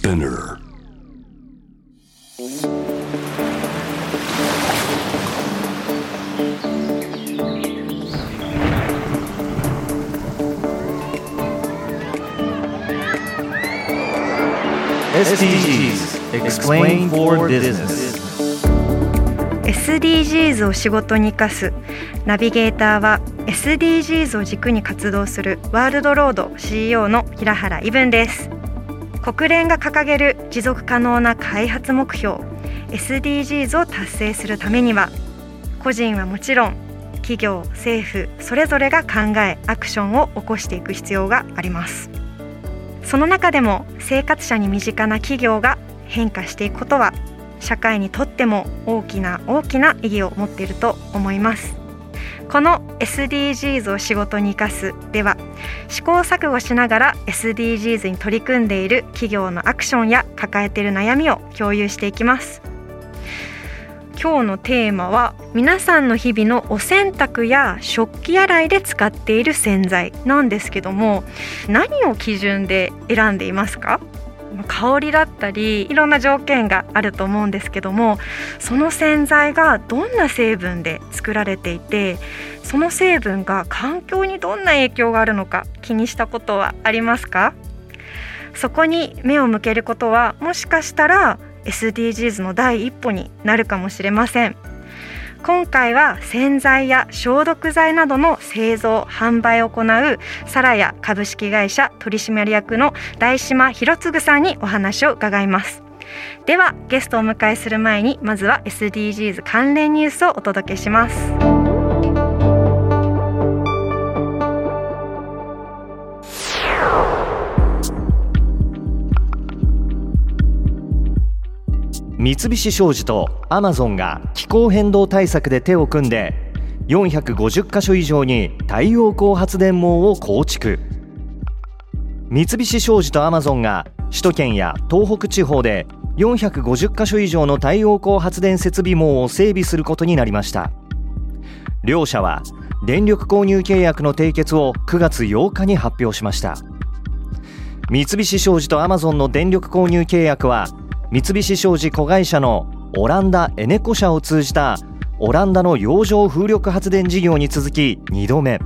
Spinner SDGs Explain for Business SDGs を仕事に生かすナビゲーターは SDGs を軸に活動するワールドロード CEO の平原伊文です国連が掲げる持続可能な開発目標 SDGs を達成するためには個人はもちろん企業政府それぞれが考えアクションを起こしていく必要があります。その中でも生活者に身近な企業が変化していくことは社会にとっても大きな大きな意義を持っていると思います。この SDGs を仕事に生かすでは試行錯誤しながら SDGs に取り組んでいる企業のアクションや抱えている悩みを共有していきます。今日のテーマは皆さんの日々のお洗濯や食器洗いで使っている洗剤なんですけども何を基準で選んでいますか？香りだったりいろんな条件があると思うんですけどもその洗剤がどんな成分で作られていてその成分が環境にどんな影響があるのか気にしたことはありますか？そこに目を向けることはもしかしたら SDGs の第一歩になるかもしれません。今回は洗剤や消毒剤などの製造販売を行うサラヤ株式会社取締役の大島博次さんにお話を伺います。ではゲストをお迎えする前にまずは SDGs 関連ニュースをお届けします。三菱商事とアマゾンが気候変動対策で手を組んで450カ所以上に太陽光発電網を構築。三菱商事とアマゾンが首都圏や東北地方で450カ所以上の太陽光発電設備網を整備することになりました。両社は電力購入契約の締結を9月8日に発表しました。三菱商事とアマゾンの電力購入契約は三菱商事子会社のオランダエネコ社を通じたオランダの洋上風力発電事業に続き2度目。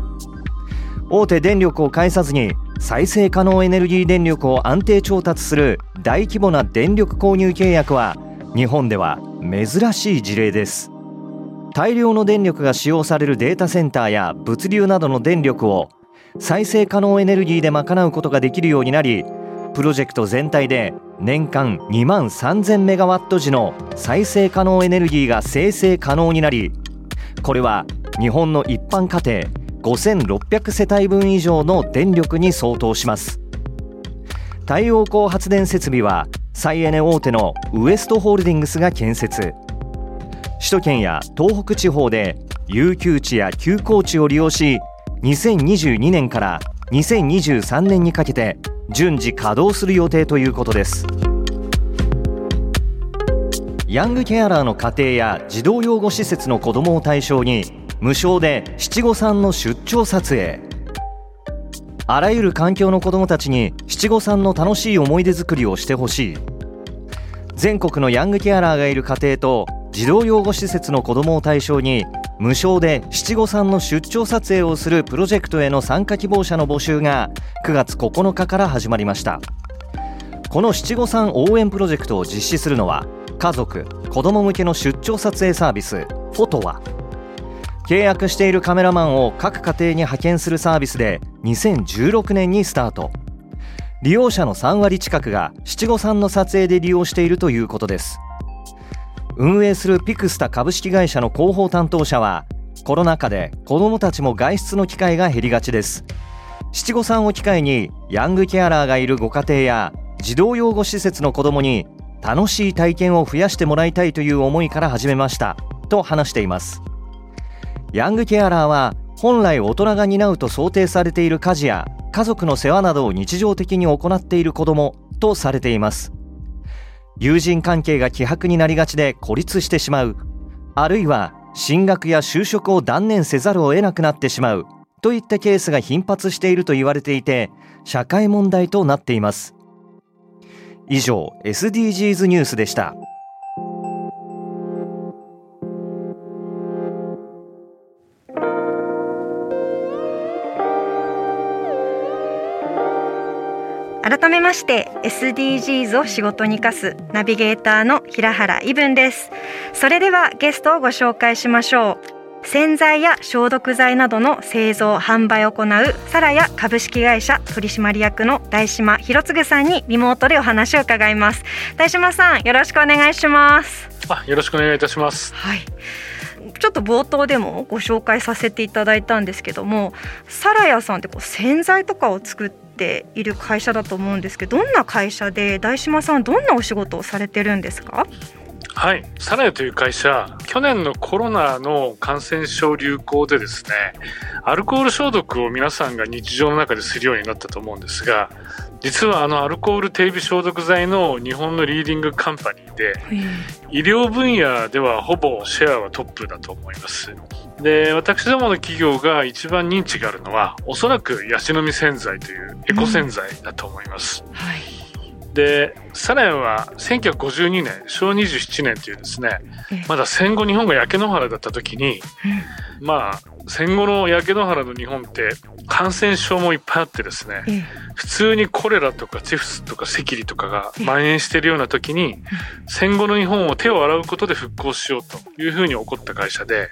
大手電力を介さずに再生可能エネルギー電力を安定調達する大規模な電力購入契約は日本では珍しい事例です。大量の電力が使用されるデータセンターや物流などの電力を再生可能エネルギーで賄うことができるようになりプロジェクト全体で年間2万3000メガワット時の再生可能エネルギーが生成可能になりこれは日本の一般家庭5600世帯分以上の電力に相当します。太陽光発電設備は再エネ大手のウエストホールディングスが建設。首都圏や東北地方で有給地や休耕地を利用し2022年から2023年にかけて順次稼働する予定ということです。ヤングケアラーの家庭や児童養護施設の子どもを対象に無償で七五三の出張撮影。あらゆる環境の子どもたちに七五三の楽しい思い出作りをしてほしい。全国のヤングケアラーがいる家庭と児童養護施設の子どもを対象に無償で七五三の出張撮影をするプロジェクトへの参加希望者の募集が9月9日から始まりました。この七五三応援プロジェクトを実施するのは家族子ども向けの出張撮影サービスフォトワ。契約しているカメラマンを各家庭に派遣するサービスで2016年にスタート。利用者の3割近くが七五三の撮影で利用しているということです。運営するピクスタ株式会社の広報担当者はコロナ禍で子どもたちも外出の機会が減りがちです。七五三を機会にヤングケアラーがいるご家庭や児童養護施設の子どもに楽しい体験を増やしてもらいたいという思いから始めましたと話しています。ヤングケアラーは本来大人が担うと想定されている家事や家族の世話などを日常的に行っている子どもとされています。友人関係が希薄になりがちで孤立してしまう。あるいは進学や就職を断念せざるを得なくなってしまう。といったケースが頻発していると言われていて社会問題となっています。以上 SDGs ニュースでした。改めまして SDGs を仕事に生かすナビゲーターの平原伊文です。それではゲストをご紹介しましょう。洗剤や消毒剤などの製造販売を行うサラヤ株式会社取締役の大島博次さんにリモートでお話を伺います。大島さんよろしくお願いします。あよろしくお願いいたします。はいちょっと冒頭でもご紹介させていただいたんですけどもサラヤさんってこう洗剤とかを作っている会社だと思うんですけどどんな会社で大島さんどんなお仕事をされてるんですか？はい。サラヤという会社去年のコロナの感染症流行でですねアルコール消毒を皆さんが日常の中でするようになったと思うんですが実はあのアルコール手指消毒剤の日本のリーディングカンパニーで医療分野ではほぼシェアはトップだと思います。で私どもの企業が一番認知があるのはおそらくヤシの実洗剤というエコ洗剤だと思います、うんはいでサラヤは1952年昭和27年というですねまだ戦後日本が焼け野原だった時に、うん、まあ戦後の焼け野原の日本って感染症もいっぱいあってですね、普通にコレラとかチフスとか赤痢とかが蔓延しているような時に、戦後の日本を手を洗うことで復興しようというふうに起こった会社で、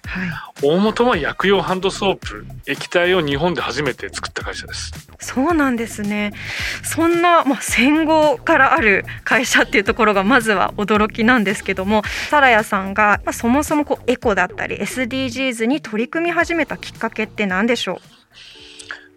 大元は薬用ハンドソープ液体を日本で初めて作った会社です。そうなんですね。そんな、まあ、戦後からある会社っていうところがまずは驚きなんですけどもサラヤさんが、まあ、そもそもこうエコだったり SDGs に取り組み始めたきっかけって何でしょう？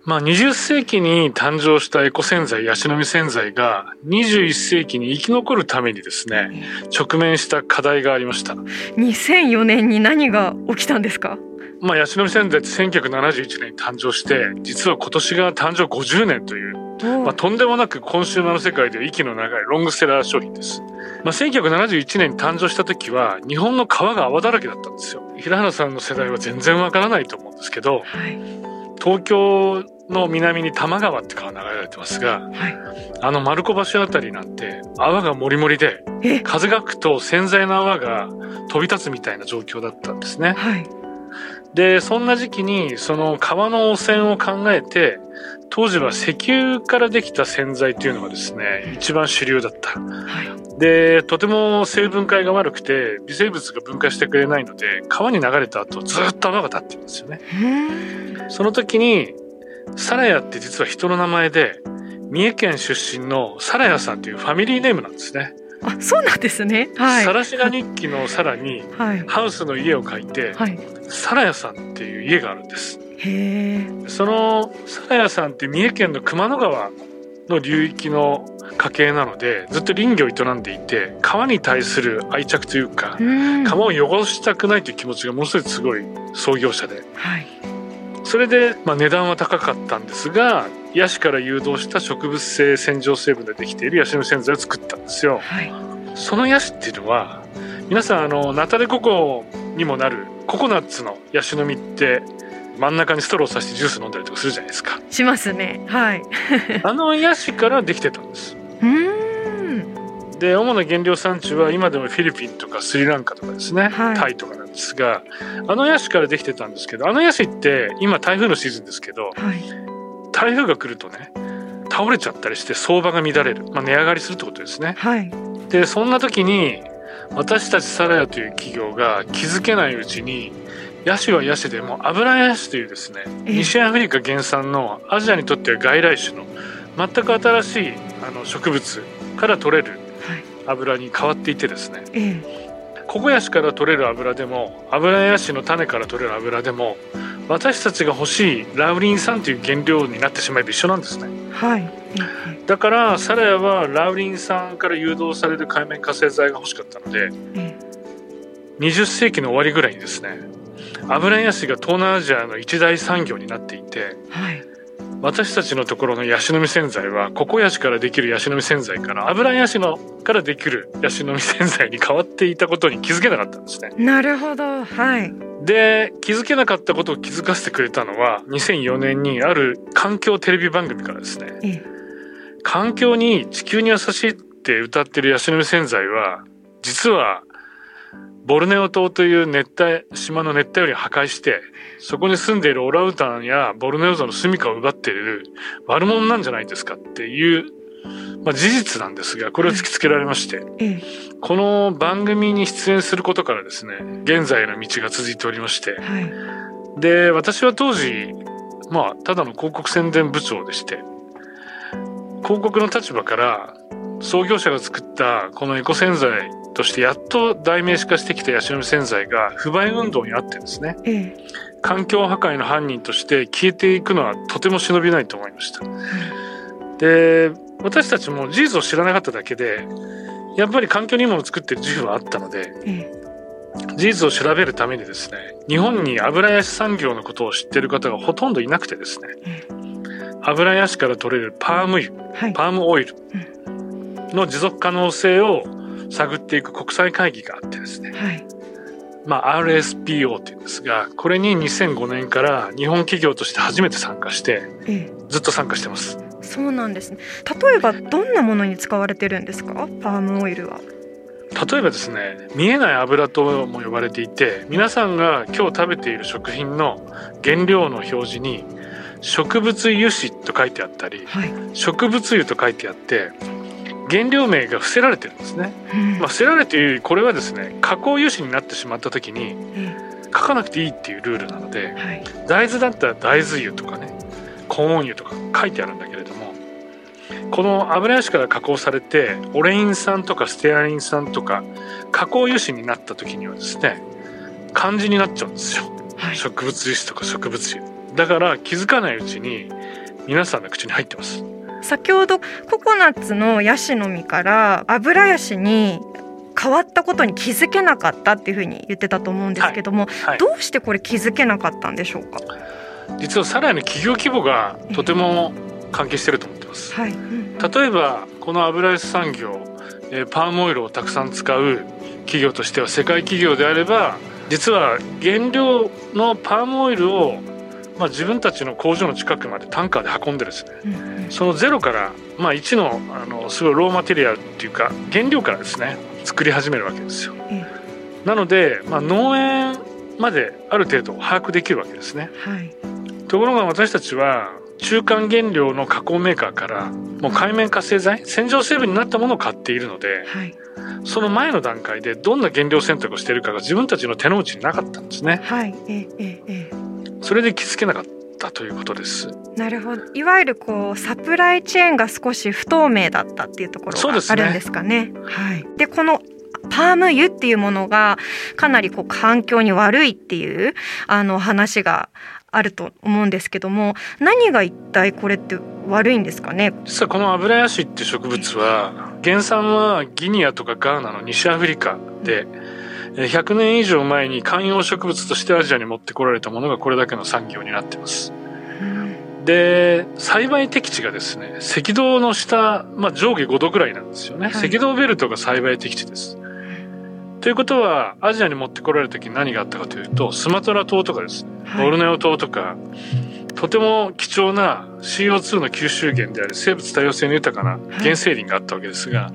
まあ、20世紀に誕生したエコ洗剤、ヤシの実洗剤が21世紀に生き残るためにですね、直面した課題がありました。2004年に何が起きたんですか？まあ、ヤシの実洗剤って1971年に誕生して、実は今年が誕生50年という、まあ、とんでもなくコンシューマーの世界では息の長いロングセラー商品です。まあ、1971年に誕生した時は、日本の川が泡だらけだったんですよ。平原さんの世代は全然わからないと思うんですけど、はい、東京の南に多摩川って川流れられてますが、はい、あの丸子橋あたりなんて泡がもりもりで風が吹くと洗剤の泡が飛び立つみたいな状況だったんですね。はい、でそんな時期にその川の汚染を考えて当時は石油からできた洗剤っていうのがですね一番主流だった。はいで、とても成分解が悪くて、微生物が分解してくれないので、川に流れた後、ずっと泡が立ってるんですよね。その時に、サラヤって実は人の名前で、三重県出身のサラヤさんというファミリーネームなんですね。あ、そうなんですね。はい。サラシガ日記のさらに、ハウスの家を書いて、はい、サラヤさんっていう家があるんです。へそのサラヤさんって三重県の熊野川の流域の家系なのでずっと林業を営んでいて川に対する愛着というか川を汚したくないという気持ちがものすごいすごい創業者で、はい、それで、まあ、値段は高かったんですがヤシから誘導した植物性洗浄成分でできているヤシの洗剤を作ったんですよ。はい、そのヤシっていうのは皆さんあのナタデココにもなるココナッツのヤシの実って真ん中にストローさしてジュース飲んだりとかするじゃないですか。しますね。はい。あのヤシからできてたんです。で主な原料産地は今でもフィリピンとかスリランカとかですね、はい、タイとかなんですがあのヤシからできてたんですけどあのヤシって今台風のシーズンですけど、はい、台風が来るとね倒れちゃったりして相場が乱れる、まあ、値上がりするってことですね。はい、でそんな時に私たちサラヤという企業が気づけないうちにヤシはヤシでも油ヤシというですね西アフリカ原産のアジアにとっては外来種の全く新しいあの植物から取れる油に変わっていてですね、ココヤシから取れる油でも油ヤシの種から取れる油でも私たちが欲しいラウリン酸という原料になってしまえば一緒なんですね。はい、だからサラヤはラウリン酸から誘導される海面活性剤が欲しかったので、20世紀の終わりぐらいにですね油ヤシが東南アジアの一大産業になっていて、はい、私たちのところのヤシの実洗剤はココヤシからできるヤシの実洗剤から油ヤシのからできるヤシの実洗剤に変わっていたことに気づけなかったんですね。なるほど。はいで気づけなかったことを気づかせてくれたのは2004年にある環境テレビ番組からですね、ええ、環境に地球に優しいって歌ってるヤシの実洗剤は実はボルネオ島という熱帯島の熱帯雨林を破壊してそこに住んでいるオラウータンやボルネオゾの住処を奪っている悪者なんじゃないですかっていう、まあ、事実なんですがこれを突きつけられまして、この番組に出演することからですね現在の道が続いておりまして、で私は当時まあただの広告宣伝部長でして広告の立場から創業者が作ったこのエコ洗剤としてやっと代名詞化してきたヤシの実洗剤が不買運動にあってですね、ええ、環境破壊の犯人として消えていくのはとても忍びないと思いました。で私たちも事実を知らなかっただけでやっぱり環境にいいものを作ってる自負はあったので、ええ、事実を調べるためにですね日本に油ヤシ産業のことを知ってる方がほとんどいなくてですね、え、油ヤシから取れるパーム油、はい、パームオイルの持続可能性を探っていく国際会議があってですね、はい、まあ、RSPO っていうんですがこれに2005年から日本企業として初めて参加して、ずっと参加してます。そうなんですね。例えばどんなものに使われてるんですか？パームオイルは。例えばですね見えない油とも呼ばれていて皆さんが今日食べている食品の原料の表示に植物油脂と書いてあったり、はい、植物油と書いてあって原料名が伏せられてるんですね、うん、まあ、伏せられているこれはですね加工油脂になってしまった時に書かなくていいっていうルールなので、はい、大豆だったら大豆油とかねコーン油とか書いてあるんだけれどもこの油脂から加工されてオレイン酸とかステアリン酸とか加工油脂になった時にはですね漢字になっちゃうんですよ、はい、植物油脂とか植物油。だから気づかないうちに皆さんの口に入ってます。先ほどココナッツのヤシの実から油ヤシに変わったことに気づけなかったっていうふうに言ってたと思うんですけども、はい。はい、どうしてこれ気づけなかったんでしょうか？実はさらに企業規模がとても関係してると思ってます、はい。うん、例えばこの油ヤシ産業パームオイルをたくさん使う企業としては世界企業であれば実は原料のパームオイルをまあ、自分たちの工場の近くまでタンカーで運んでですね、うん、そのゼロから、まあ、1のあのすごいローマテリアルっていうか原料からですね作り始めるわけですよ。うん、なので、まあ、農園まである程度把握できるわけですね。はい、ところが私たちは中間原料の加工メーカーからもう海面活性剤洗浄成分になったものを買っているので、はい、その前の段階でどんな原料選択をしているかが自分たちの手の内になかったんですね。はい、ええええそれで気づけなかったということです。なるほど。いわゆるこうサプライチェーンが少し不透明だったっていうところがあるんですかね。ねはい。でこのパーム油っていうものがかなりこう環境に悪いっていうあの話があると思うんですけども何が一体これって悪いんですかね？実はこのアブラヤシって植物は原産はギニアとかガーナの西アフリカで、うん。100年以上前に観葉植物としてアジアに持ってこられたものがこれだけの産業になってます。で栽培適地がですね赤道の下、まあ、上下5度ぐらいなんですよね、はい、赤道ベルトが栽培適地です。ということはアジアに持ってこられた時に何があったかというとスマトラ島とかです。ね、ボルネオ島とかとても貴重な CO2 の吸収源である生物多様性の豊かな原生林があったわけですが、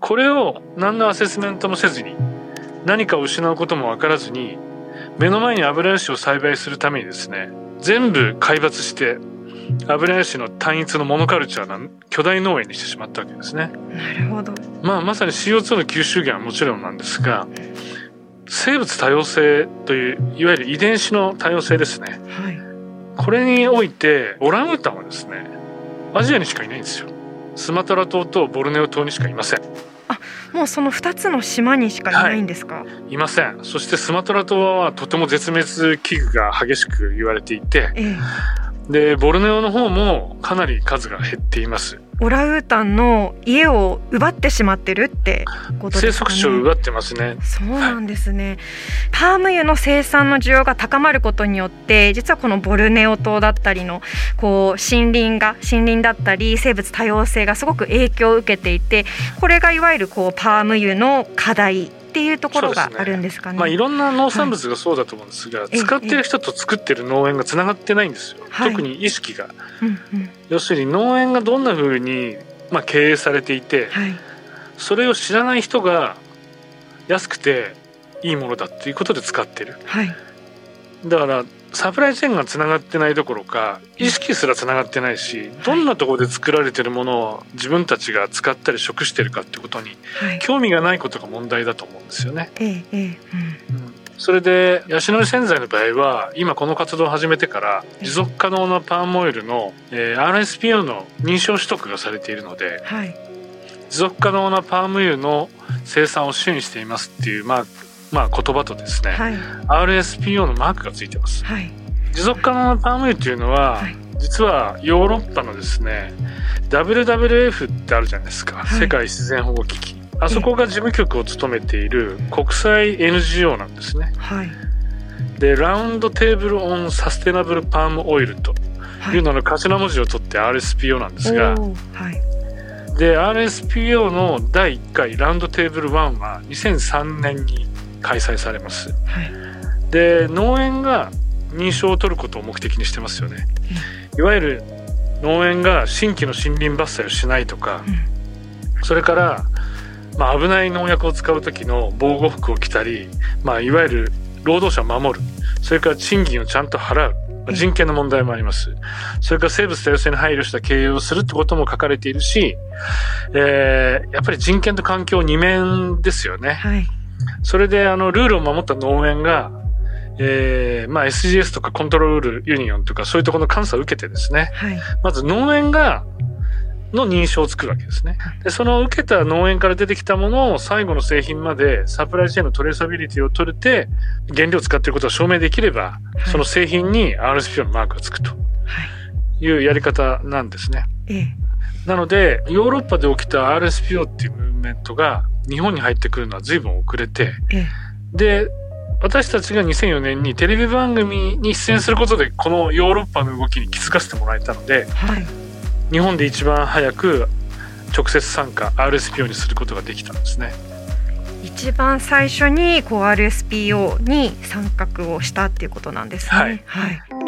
これを何のアセスメントもせずに何かを失うことも分からずに目の前に油ヤシを栽培するためにですね全部海抜して油ヤシの単一のモノカルチャーな巨大農園にしてしまったわけですね。なるほど。まあまさに CO2 の吸収源はもちろんなんですが生物多様性といういわゆる遺伝子の多様性ですね。はい、これにおいてオランウータンはですねアジアにしかいないんですよ。スマトラ島とボルネオ島にしかいません。あもうその2つの島にしかいないんですか、はい、いませんそしてスマトラ島はとても絶滅危惧が激しく言われていて、ええ、でボルネオの方もかなり数が減っていますオラウータンの家を奪ってしまってるってことですかね。生息地を奪ってますね。そうなんですね。はい、パーム油の生産の需要が高まることによって、実はこのボルネオ島だったりのこう森林が森林だったり生物多様性がすごく影響を受けていて、これがいわゆるこうパーム油の課題っていうところがあるんですかね。ねまあいろんな農産物がそうだと思うんですが、はい、使ってる人と作ってる農園がつながってないんですよ。特に意識が、うんうん、要するに農園がどんなふうにまあ経営されていて、はい、それを知らない人が安くていいものだっていうことで使ってる、はい、だからサプライチェーンがつながってないどころか意識すらつながってないしどんなところで作られてるものを自分たちが使ったり食してるかってことに興味がないことが問題だと思うんですよね。それでヤシのり洗剤の場合は今この活動を始めてから持続可能なパームオイルの、えー、RSPO の認証取得がされているので、はい、持続可能なパーム油の生産を支援していますっていう、まあ、まあ言葉とですね、はい、RSPO のマークがついてます、はい、持続可能なパーム油っていうのは、はい、実はヨーロッパのですね WWF ってあるじゃないですか、世界自然保護機器。あそこが事務局を務めている国際 NGO なんですね、はい、でラウンドテーブル・オン・サステナブル・パーム・オイルというのの頭文字を取って RSPO なんですが、はい。で RSPO の第1回ラウンドテーブル1は2003年に開催されます、はい、で農園が認証を取ることを目的にしてますよね、うん、いわゆる農園が新規の森林伐採をしないとか、うん、それから、まあ、危ない農薬を使う時の防護服を着たり、まあ、いわゆる労働者を守る。それから賃金をちゃんと払う。人権の問題もあります。それから生物多様性に配慮した経営をするってことも書かれているし、えー、やっぱり人権と環境二面ですよね。はい、それで、あの、ルールを守った農園が、えー、まあ SGS とかコントロールユニオンとかそういうところの監査を受けてですね、はい、まず農園がの認証を作るわけですね。で、その受けた農園から出てきたものを最後の製品までサプライチェーンのトレーサビリティを取れて、原料を使っていることが証明できれば、はい、その製品に RSPO のマークがつくとい。うやり方なんですね。ええ、なので、ヨーロッパで起きた RSPO っていうムーブメントが日本に入ってくるのは随分遅れて、え、で、私たちが2004年にテレビ番組に出演することでこのヨーロッパの動きに気づかせてもらえたので、はい日本で一番早く直接参加 RSPO にすることができたんですね。一番最初にこう RSPO に参画をしたっていうことなんですね。はい、はい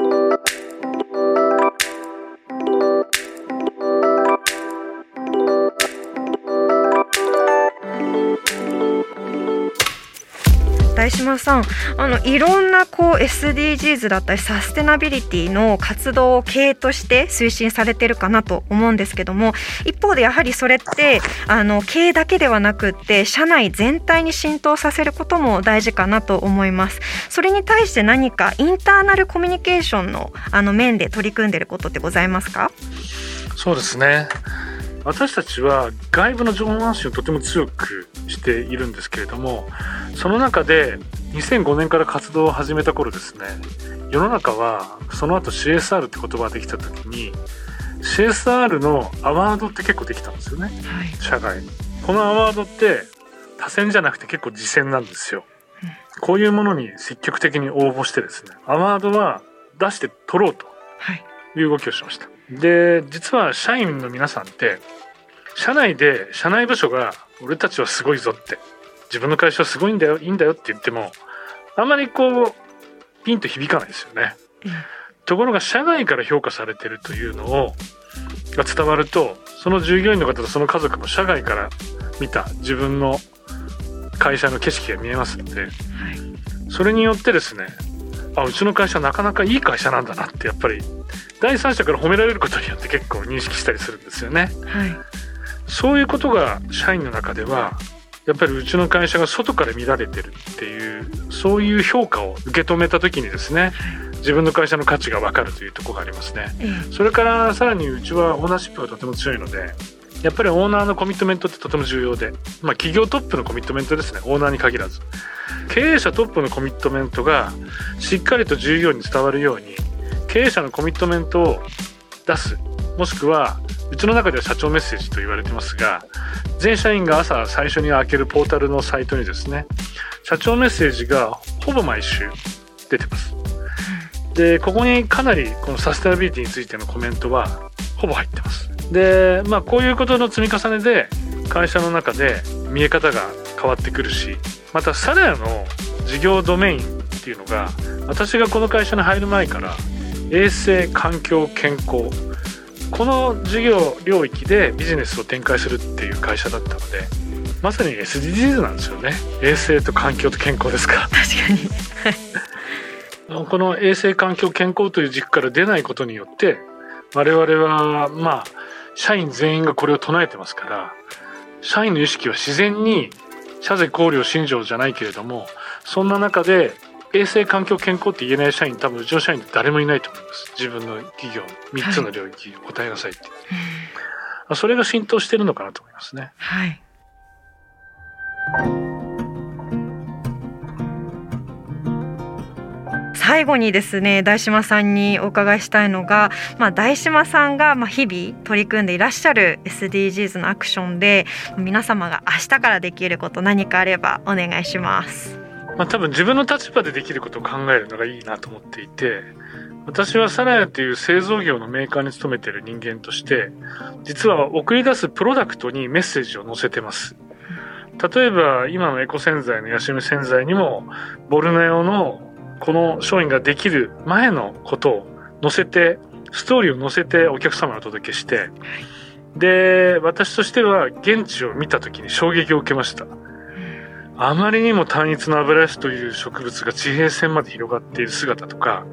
大島さんあのいろんなこう SDGs だったりサステナビリティの活動を経営として推進されてるかなと思うんですけども一方でやはりそれってあの経営だけではなくって社内全体に浸透させることも大事かなと思います。それに対して何かインターナルコミュニケーションのあの面で取り組んでることってございますか？そうですね。私たちは外部の情報発信をとても強くしているんですけれどもその中で2005年から活動を始めた頃ですね世の中はその後 CSR って言葉ができた時に CSR のアワードって結構できたんですよね、はい、社外このアワードって多選じゃなくて結構次戦なんですよ、うん、こういうものに積極的に応募してですねアワードは出して取ろうとい。う動きをしました、はい、で実は社員の皆さんって社内で社内部署が俺たちはすごいぞって自分の会社はすごいんだよいいんだよって言ってもあんまりこうピンと響かないですよね。うん、ところが社外から評価されてるというのをが伝わるとその従業員の方とその家族も社外から見た自分の会社の景色が見えますので、はい、それによってですねあうちの会社なかなかいい会社なんだなってやっぱり第三者から褒められることによって結構認識したりするんですよね。はいそういうことが社員の中ではやっぱりうちの会社が外から見られてるっていうそういう評価を受け止めた時にですね自分の会社の価値が分かるというところがありますね。それからさらにうちはオーナーシップがとても強いのでやっぱりオーナーのコミットメントってとても重要で、まあ、企業トップのコミットメントですね。オーナーに限らず。経営者トップのコミットメントがしっかりと従業員に伝わるように経営者のコミットメントを出す。もしくはうちの中では社長メッセージと言われてますが全社員が朝最初に開けるポータルのサイトにですね社長メッセージがほぼ毎週出てます。でここにかなりこのサステナビリティについてのコメントはほぼ入ってます。でまあこういうことの積み重ねで会社の中で見え方が変わってくるしまたサラヤの事業ドメインっていうのが私がこの会社に入る前から衛生環境健康この事業領域でビジネスを展開するっていう会社だったのでまさに SDGs なんですよね。衛生と環境と健康ですか。確かに。この衛生環境健康という軸から出ないことによって我々はまあ社員全員がこれを唱えてますから社員の意識は自然に社税考慮信条じゃないけれどもそんな中で衛生環境健康って言えない社員多分うちの社員って誰もいないと思います自分の企業3つの領域答えなさいって、はい、それが浸透してるのかなと思いますね。はい最後にですね大島さんにお伺いしたいのが、まあ、大島さんがまあ日々取り組んでいらっしゃる SDGs のアクションで皆様が明日からできること何かあればお願いします。まあ、多分自分の立場でできることを考えるのがいいなと思っていて私はサラヤという製造業のメーカーに勤めている人間として実は送り出すプロダクトにメッセージを載せてます。例えば今のエコ洗剤のヤシム洗剤にもボルネオのこの商品ができる前のことを載せてストーリーを載せてお客様にお届けしてで私としては現地を見た時に衝撃を受けました。あまりにも単一のアブラシという植物が地平線まで広がっている姿とか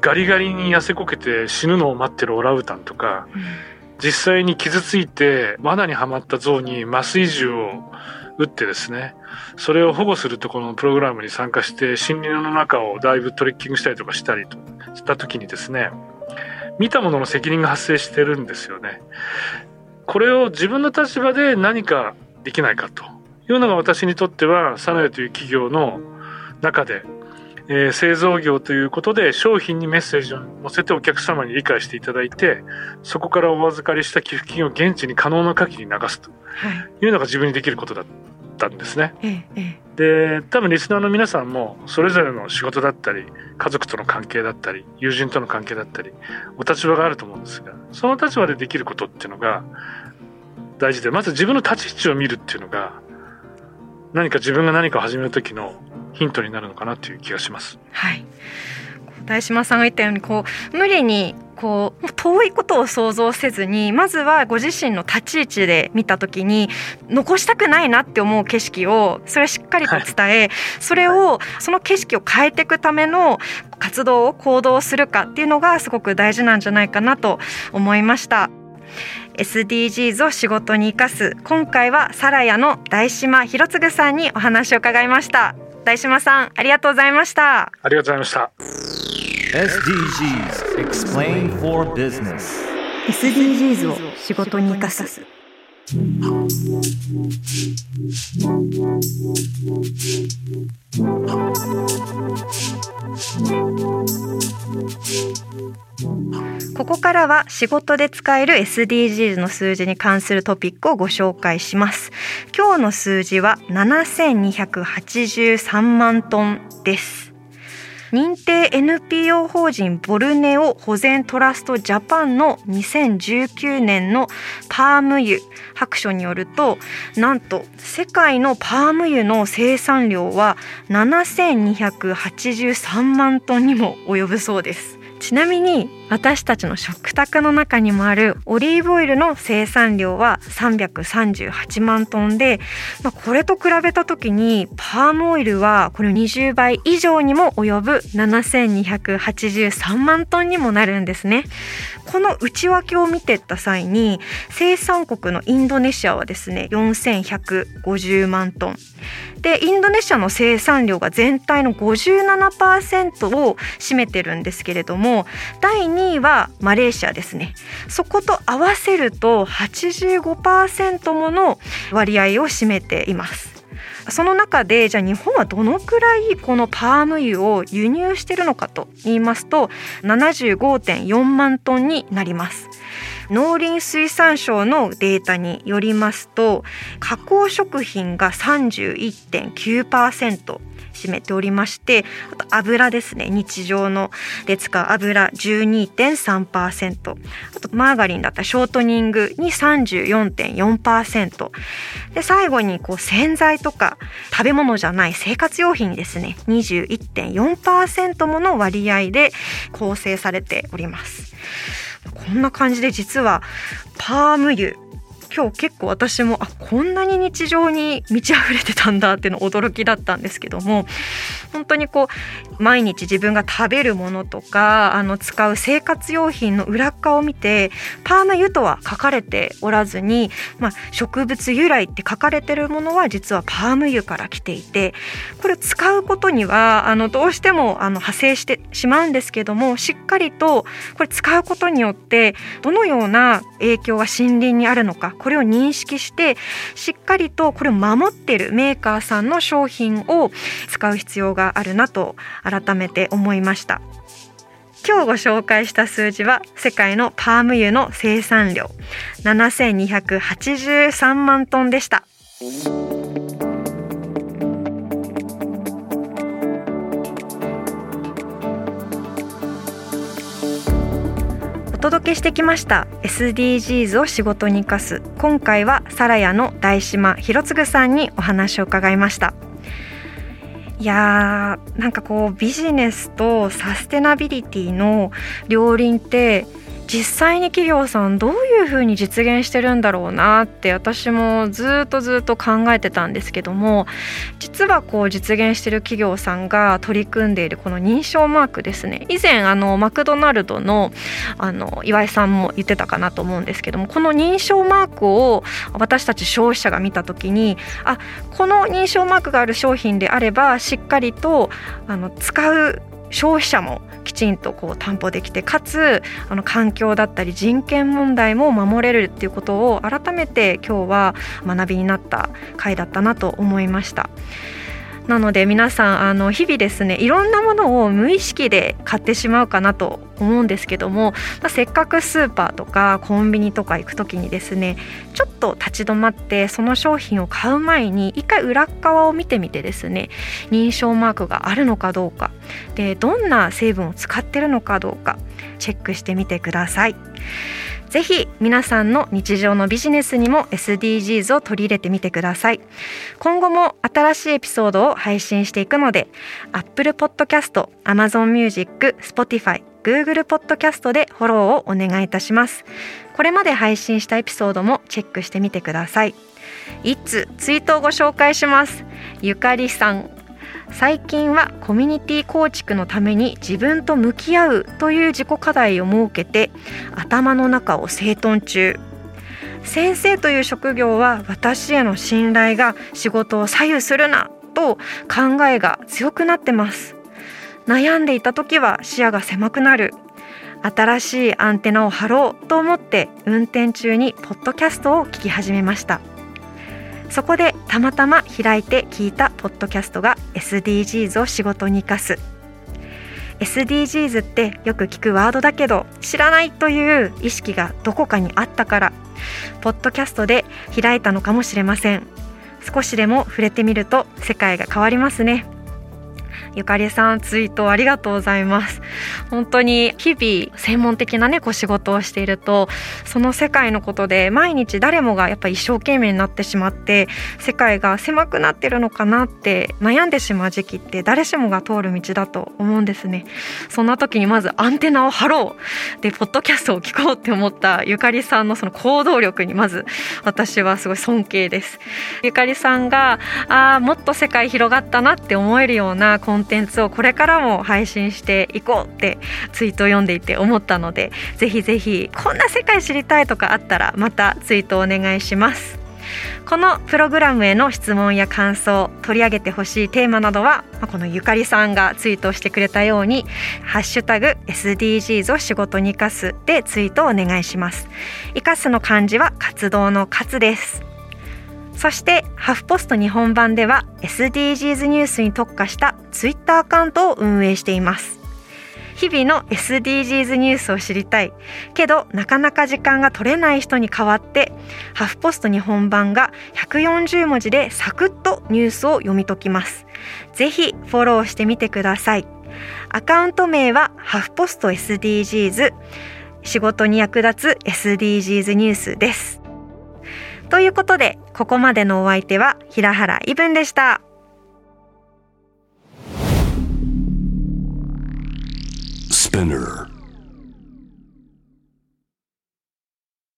ガリガリに痩せこけて死ぬのを待ってるオラウタンとか、実際に傷ついて罠にはまった象に麻酔銃を撃ってですね、それを保護するところのプログラムに参加して森林の中をだいぶトレッキングしたりとかしたりとした時にですね、見たものの責任が発生してるんですよね。これを自分の立場で何かできないかというのが私にとってはサナエという企業の中でえー、製造業ということで商品にメッセージを載せてお客様に理解していただいてそこからお預かりした寄付金を現地に可能な限り流すというのが自分にできることだったんですね。で多分リスナーの皆さんもそれぞれの仕事だったり家族との関係だったり友人との関係だったりお立場があると思うんですがその立場でできることっていうのが大事でまず自分の立ち位置を見るっていうのが何か自分が何かを始める時のヒントになるのかなという気がします。はい大島さんが言ったようにこう無理にこう遠いことを想像せずにまずはご自身の立ち位置で見た時に残したくないなって思う景色をそれをしっかりと伝え、はい、それをその景色を変えていくための活動を行動するかっていうのがすごく大事なんじゃないかなと思いました。SDGs を仕事に生かす。今回はサラヤの大島博次さんにお話を伺いました。大島さんありがとうございました。ありがとうございました。SDGs Explain for Business SDGs を仕事に生かすここからは仕事で使える SDGs の数字に関するトピックをご紹介します。今日の数字は7283万トンです。認定 NPO 法人ボルネオ保全トラストジャパンの2019年のパーム油白書によるとなんと世界のパーム油の生産量は7283万トンにも及ぶそうです。ちなみに私たちの食卓の中にもあるオリーブオイルの生産量は338万トンで、まあ、これと比べた時にパームオイルはこれ20倍以上にも及ぶ7283万トンにもなるんですね。この内訳を見てった際に生産国のインドネシアはですね4150万トン。でインドネシアの生産量が全体の57%を占めてるんですけれども第2位はマレーシアですね。そこと合わせると85%もの割合を占めています。その中でじゃあ日本はどのくらいこのパーム油を輸入しているのかと言いますと75.4万トンになります。農林水産省のデータによりますと加工食品が31.9%占めておりましてあと油ですね。日常ので使う油12.3%あとマーガリンだったらショートニングに34.4%で最後にこう洗剤とか食べ物じゃない生活用品ですね。21.4%もの割合で構成されております。こんな感じで実はパーム油今日結構私もあこんなに日常に満ち溢れてたんだっていうの驚きだったんですけども本当にこう毎日自分が食べるものとかあの使う生活用品の裏側を見てパーマ油とは書かれておらずに、まあ、植物由来って書かれてるものは実はパーム油から来ていてこれ使うことにはあのどうしてもあの派生してしまうんですけどもしっかりとこれ使うことによってどのような影響が森林にあるのかこれを認識してしっかりとこれを守ってるメーカーさんの商品を使う必要があるなと改めて思いました。今日ご紹介した数字は世界のパーム油の生産量7283万トンでした。届けしてきました SDGs を仕事に生かす。今回はサラヤの大島博次さんにお話を伺いました。いやーなんかこうビジネスとサステナビリティの両輪って実際に企業さんどういうふうに実現してるんだろうなって私もずっとずっと考えてたんですけども実はこう実現してる企業さんが取り組んでいるこの認証マークですね。以前あのマクドナルドのあの岩井さんも言ってたかなと思うんですけどもこの認証マークを私たち消費者が見た時にあこの認証マークがある商品であればしっかりとあの使う消費者もきちんとこう担保できてかつあの環境だったり人権問題も守れるっていうことを改めて今日は学びになった回だったなと思いました。なので皆さんあの日々ですねいろんなものを無意識で買ってしまうかなと思うんですけども、まあ、せっかくスーパーとかコンビニとか行く時にですねちょっと立ち止まってその商品を買う前に一回裏側を見てみてですね認証マークがあるのかどうかでどんな成分を使ってるのかどうかチェックしてみてください。ぜひ皆さんの日常のビジネスにも SDGs を取り入れてみてください今後も新しいエピソードを配信していくので Apple Podcast、Amazon Music、Spotify、Google Podcast でフォローをお願いいたします。これまで配信したエピソードもチェックしてみてください。いつツイートをご紹介します。ゆかりさん。最近はコミュニティ構築のために自分と向き合うという自己課題を設けて頭の中を整頓中。先生という職業は私への信頼が仕事を左右するなと考えが強くなってます。悩んでいた時は視野が狭くなる。新しいアンテナを張ろうと思って運転中にポッドキャストを聞き始めました。そこでたまたま開いて聞いたポッドキャストが SDGs を仕事に生かす SDGs ってよく聞くワードだけど知らないという意識がどこかにあったからポッドキャストで開いたのかもしれません。少しでも触れてみると世界が変わりますね。ゆかりさんツイートありがとうございます。本当に日々専門的なねこう仕事をしているとその世界のことで毎日誰もがやっぱ一生懸命になってしまって世界が狭くなってるのかなって悩んでしまう時期って誰しもが通る道だと思うんですね。そんな時にまずアンテナを張ろう。でポッドキャストを聞こうって思ったゆかりさんのその行動力にまず私はすごい尊敬です。ゆかりさんがああもっと世界広がったなって思えるようなコンテンツをこれからも配信していこうってツイートを読んでいて思ったのでぜひぜひこんな世界知りたいとかあったらまたツイートお願いします。このプログラムへの質問や感想取り上げてほしいテーマなどはこのゆかりさんがツイートしてくれたように「ハッシュタグ #SDGs を仕事に生かす」でツイートをお願いします。生かすの漢字は活動の活です。そしてハフポスト日本版では SDGs ニュースに特化したツイッターアカウントを運営しています。日々の SDGs ニュースを知りたい。けどなかなか時間が取れない人に代わってハフポスト日本版が140文字でサクッとニュースを読み解きます。ぜひフォローしてみてください。アカウント名はハフポスト SDGs 仕事に役立つ SDGs ニュースです。ということでここまでのお相手は平原イブンでした。Spinner